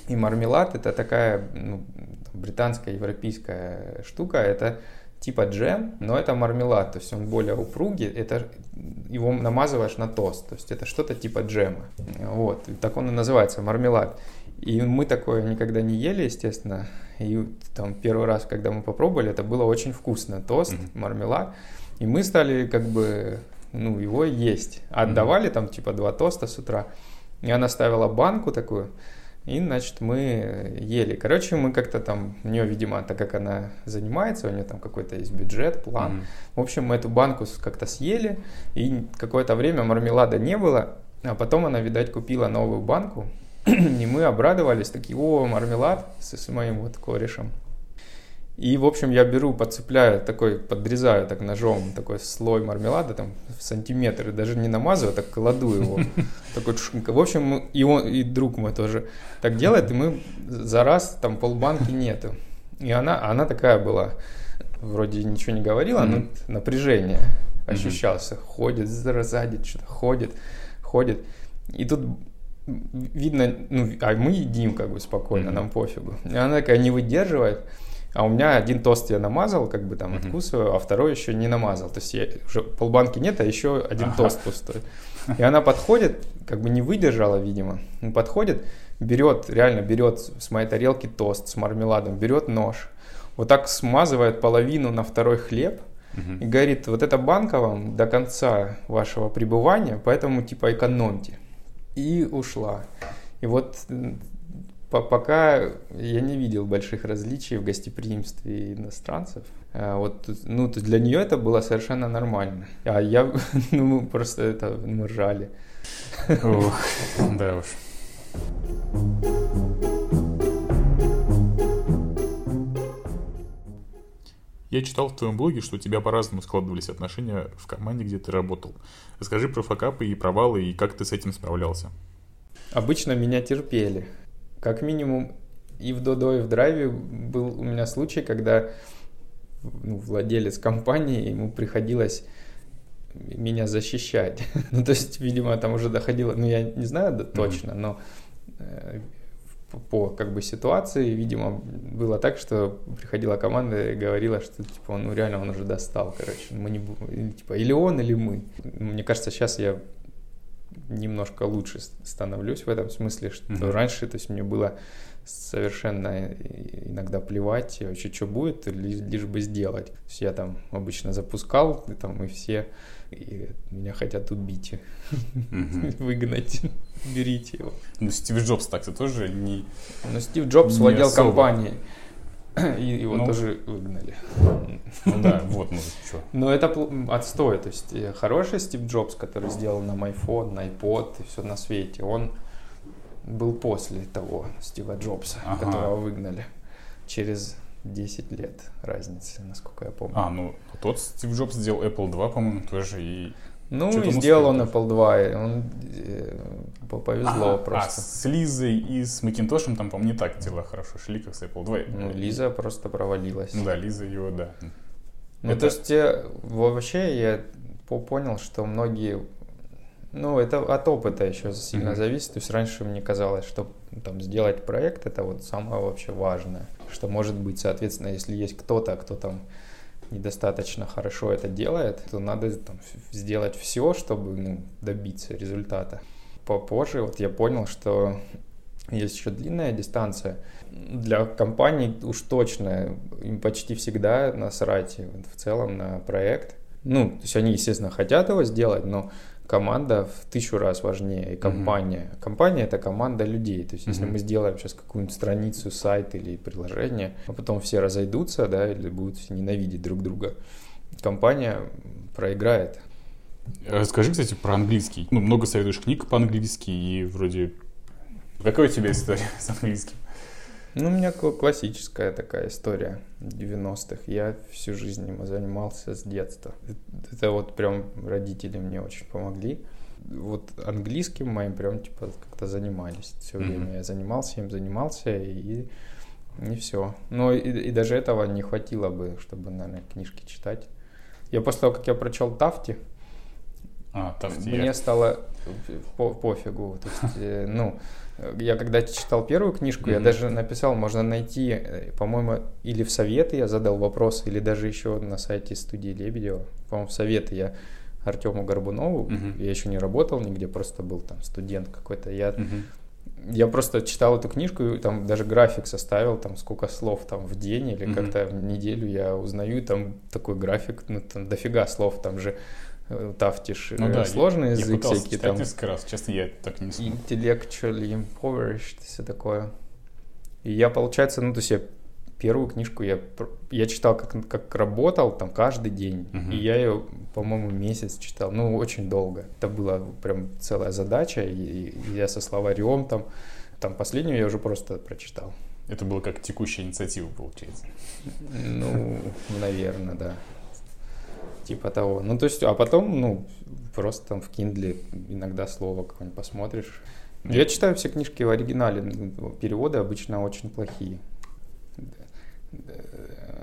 И мармелад это такая ну, британская, европейская штука. Это типа джем, но это мармелад, то есть он более упругий, это его намазываешь на тост, то есть это что-то типа джема. Вот, так он и называется, мармелад. И мы такое никогда не ели, естественно. И там первый раз, когда мы попробовали, это было очень вкусно. Тост, mm-hmm. мармелад. И мы стали как бы, ну, его есть. Отдавали там типа два тоста с утра. И она ставила банку такую, и, значит, мы ели. Короче, мы как-то там, у нее, видимо, так как она занимается, у нее там какой-то есть бюджет, план. Mm-hmm. В общем, мы эту банку как-то съели, и какое-то время мармелада не было, а потом она, видать, купила новую банку, и мы обрадовались, такие, о, мармелад с, с моим вот корешем. И, в общем, я беру, подцепляю, такой, подрезаю так ножом такой слой мармелада, там, в сантиметр, даже не намазываю, а так кладу его. Такой, в общем, и, он, и друг мой тоже так делает, и мы за раз, там, полбанки нету. И она, она такая была, вроде ничего не говорила, но напряжение ощущался. Ходит сзади, что-то ходит, ходит. И тут видно, ну, а мы едим как бы спокойно, нам пофигу. И она такая не выдерживает, а у меня один тост я намазал, как бы там mm-hmm. откусываю, а второй еще не намазал. То есть я, уже полбанки нет, а еще один ага. тост пустой. И она подходит, как бы не выдержала, видимо. Подходит, берет, реально берет с моей тарелки тост с мармеладом, берет нож, вот так смазывает половину на второй хлеб и говорит, вот эта банка вам до конца вашего пребывания, поэтому типа экономьте. И ушла. И вот пока я не видел больших различий в гостеприимстве иностранцев. А вот, ну, то для нее это было совершенно нормально. А я, ну, просто это, мы ржали. Ох, да уж. Я читал в твоем блоге, что у тебя по-разному складывались отношения в команде, где ты работал. Расскажи про факапы и провалы, и как ты с этим справлялся. Обычно меня терпели как минимум и в Додо, и в Драйве был у меня случай, когда ну, владелец компании, ему приходилось меня защищать. ну, то есть, видимо, там уже доходило, ну, я не знаю да, точно, mm-hmm. но э, по как бы ситуации, видимо, было так, что приходила команда и говорила, что типа он, ну реально он уже достал, короче, мы не типа или он, или мы. Мне кажется, сейчас я немножко лучше становлюсь в этом смысле, что mm-hmm. раньше, то есть мне было совершенно иногда плевать вообще, что будет, лишь, лишь бы сделать. То есть я там обычно запускал, и там и все и меня хотят убить, выгнать, берите его. Ну, Стив Джобс так-то тоже не Ну, Стив Джобс владел компанией. И его ну, тоже выгнали. Ну да, вот, ну что. Но это отстой. То есть э, хороший Стив Джобс, который сделал нам iPhone, на iPod и все на свете, он был после того Стива Джобса, ага. которого выгнали. Через 10 лет разницы, насколько я помню. А, ну тот Стив Джобс сделал Apple 2, по-моему, тоже и... Ну, и сделал он Apple 2, и он э, повезло а, просто. А с Лизой и с Макинтошем там, по-моему, не так дела хорошо шли, как с Apple 2. Ну, Лиза просто провалилась. Ну да, Лиза его, да. Ну, Это... то есть, вообще я понял, что многие ну, это от опыта еще сильно mm-hmm. зависит. То есть раньше мне казалось, что там сделать проект это вот самое вообще важное. Что может быть, соответственно, если есть кто-то, кто там недостаточно хорошо это делает, то надо там, сделать все, чтобы ну, добиться результата. Попозже вот я понял, что есть еще длинная дистанция. Для компаний уж точно им почти всегда насрать в целом на проект. Ну, то есть они, естественно, хотят его сделать, но команда в тысячу раз важнее, и компания. Mm-hmm. Компания это команда людей. То есть, mm-hmm. если мы сделаем сейчас какую-нибудь страницу, сайт или приложение, а потом все разойдутся, да, или будут ненавидеть друг друга, компания проиграет. Расскажи, кстати, про английский. Ну, много советуешь книг по-английски, и вроде... Какая у тебя история с английским? Ну, у меня классическая такая история 90-х. Я всю жизнь им занимался с детства. Это вот прям родители мне очень помогли. Вот английским моим прям типа как-то занимались все время. Mm-hmm. Я занимался им, занимался и не все. Но и, и даже этого не хватило бы, чтобы, наверное, книжки читать. Я после того, как я прочел Тафти, а, Тафти мне я... стало по пофигу. То есть, э, ну, я когда читал первую книжку, mm-hmm. я даже написал, можно найти, э, по-моему, или в советы я задал вопрос, или даже еще на сайте студии Лебедева, по-моему, в советы я Артему Горбунову, mm-hmm. я еще не работал нигде, просто был там студент какой-то, я mm-hmm. Я просто читал эту книжку, и там даже график составил, там сколько слов там в день или mm-hmm. как-то в неделю я узнаю, и там такой график, ну там дофига слов, там же Э, тафтиш, ну, да, сложный я, язык, я всякие там. несколько раз, честно, я так не смог. Intellectually impoverished, все такое. И я, получается, ну, то есть я первую книжку я, я читал, как, как работал, там, каждый день. Uh-huh. И я ее, по-моему, месяц читал, ну, очень долго. Это была прям целая задача, и, и я со словарем там, там, последнюю я уже просто прочитал. Это было как текущая инициатива, получается. Ну, наверное, да. Типа того. Ну, то есть, а потом, ну, просто там в Kindle иногда слово какое-нибудь посмотришь. Я читаю все книжки в оригинале, ну, переводы обычно очень плохие.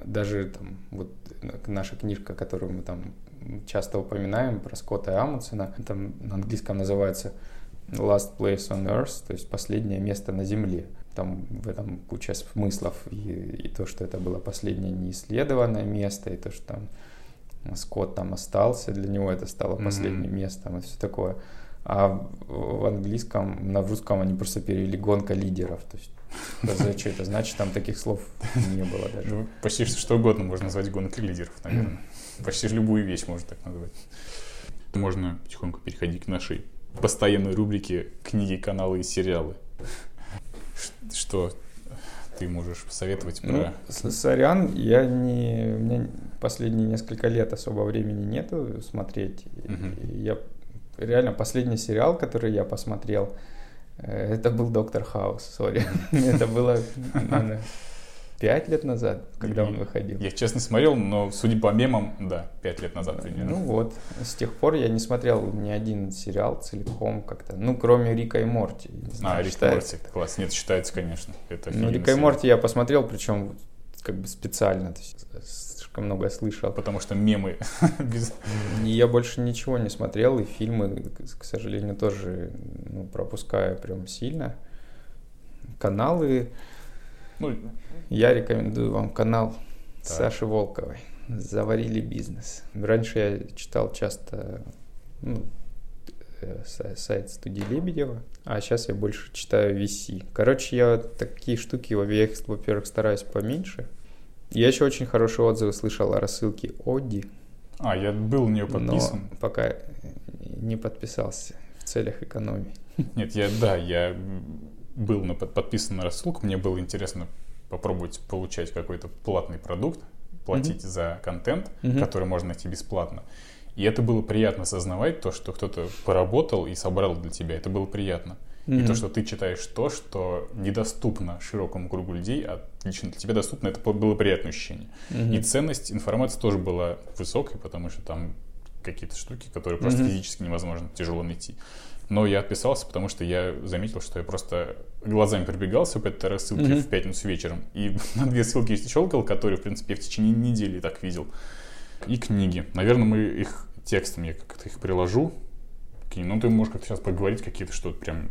Даже там, вот наша книжка, которую мы там часто упоминаем, про Скотта и Амундсена, там на английском называется Last Place on Earth, то есть последнее место на Земле. Там в этом куча смыслов, и, и то, что это было последнее неисследованное место, и то, что там Скотт там остался, для него это стало последним mm-hmm. местом и все такое. А в английском, на русском они просто перевели «гонка лидеров». То есть, что это значит? Там таких слов не было даже. Ну, почти что угодно можно назвать «гонкой лидеров», наверное. Почти любую вещь можно так назвать. Можно потихоньку переходить к нашей постоянной рубрике «Книги, каналы и сериалы». Что ты можешь посоветовать ну, про... Ну, сорян, я не... У меня последние несколько лет особо времени нету смотреть. Угу. Я реально последний сериал, который я посмотрел, э, это был Доктор Хаус, сори. Это было Пять лет назад, когда он выходил. Я честно смотрел, но судя по мемам, да, пять лет назад примерно. Ну вот, с тех пор я не смотрел ни один сериал целиком как-то, ну кроме Рика и Морти. Знаю, а, Рик и Морти, класс, нет, считается, конечно. Это ну, Рика и Морти я посмотрел, причем как бы специально, то есть слишком много слышал. Потому что мемы без... Я больше ничего не смотрел, и фильмы, к сожалению, тоже ну, пропускаю прям сильно. Каналы... Ну, я рекомендую вам канал так. Саши Волковой. Заварили бизнес. Раньше я читал часто ну, э, сайт студии Лебедева, а сейчас я больше читаю VC. Короче, я такие штуки, во-первых, стараюсь поменьше. Я еще очень хорошие отзывы слышал о рассылке Оди. А, я был на нее подписан. Но пока не подписался в целях экономии. Нет, я, да, я был на, подписан на рассылку, мне было интересно попробовать получать какой-то платный продукт, платить mm-hmm. за контент, mm-hmm. который можно найти бесплатно. И это было приятно осознавать, то, что кто-то поработал и собрал для тебя. Это было приятно. Mm-hmm. И то, что ты читаешь то, что недоступно широкому кругу людей, а лично для тебя доступно, это было приятное ощущение. Mm-hmm. И ценность информации тоже была высокой, потому что там какие-то штуки, которые просто mm-hmm. физически невозможно, тяжело найти. Но я отписался, потому что я заметил, что я просто глазами пробегался по этой рассылке mm-hmm. в пятницу вечером. И на две ссылки щелкал, которые, в принципе, я в течение недели так видел. И книги. Наверное, мы их текстом, я как-то их приложу. Ну, ты можешь как-то сейчас поговорить какие-то что-то прям,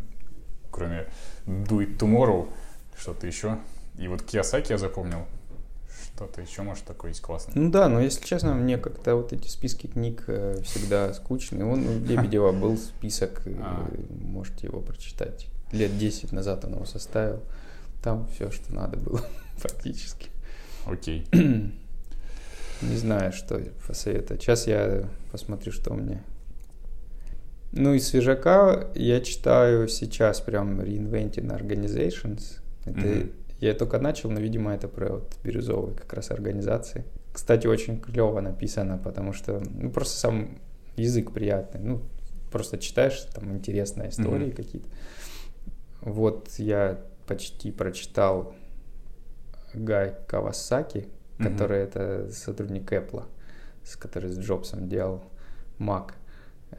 кроме Do It Tomorrow, что-то еще. И вот Киосаки я запомнил. Что-то еще, может, такое есть классное. Ну да, но если честно, мне как-то вот эти списки книг э, всегда скучные. Он у Лебедева был список, а. можете его прочитать. Лет 10 назад он его составил. Там все, что надо было, фактически. Окей. Не знаю, что посоветовать. Сейчас я посмотрю, что у меня. Ну, из свежака я читаю сейчас прям Reinventing Organizations. Это mm-hmm. Я только начал, но, видимо, это про вот бирюзовые как раз организации. Кстати, очень клево написано, потому что ну, просто сам язык приятный. Ну, просто читаешь, там интересные истории mm-hmm. какие-то. Вот я почти прочитал Гай Кавасаки, mm-hmm. который это сотрудник Apple, с который с Джобсом делал Mac.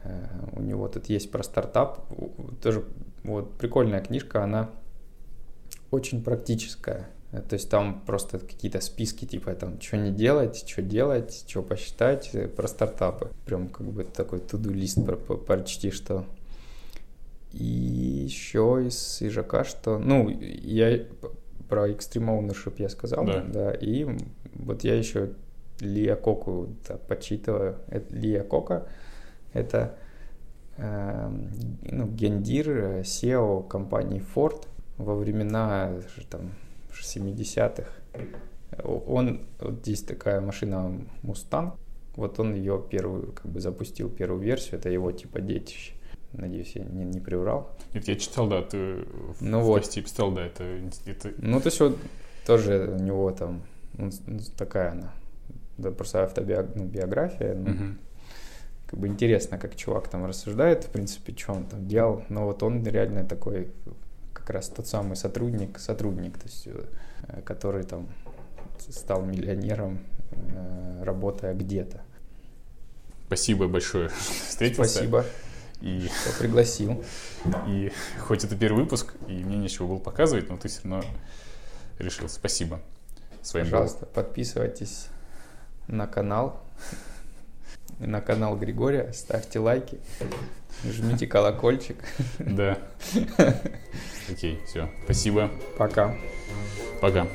Э, у него тут есть про стартап. Тоже вот прикольная книжка, она очень практическая. То есть там просто какие-то списки, типа там, что не делать, что делать, что посчитать, э, про стартапы. Прям как бы такой туду-лист прочти, что. И еще из свежака, что... Ну, я про Extreme Ownership я сказал, да. да и вот я еще Лия Коку да, почитываю. Это, Лия Кока — это э, ну, гендир э, SEO компании Ford, во времена там, 70-х. Он, вот здесь такая машина Mustang, вот он ее первую, как бы запустил первую версию, это его типа детище. Надеюсь, я не, не приврал. Нет, я читал, да, ты ну в вот. писал, да, это, это... Ну, то есть вот тоже у него там ну, такая она, да, просто автобиография, ну, угу. как бы интересно, как чувак там рассуждает, в принципе, что он там делал, но вот он реально такой как раз тот самый сотрудник, сотрудник, то есть, э, который там стал миллионером, э, работая где-то. Спасибо большое, что встретился. Спасибо, и... что пригласил. И хоть это первый выпуск, и мне нечего было показывать, но ты все равно решил. Спасибо. Своим Пожалуйста, был. подписывайтесь на канал, на канал Григория, ставьте лайки, жмите колокольчик. Да. Окей, все. Спасибо. Пока. Пока.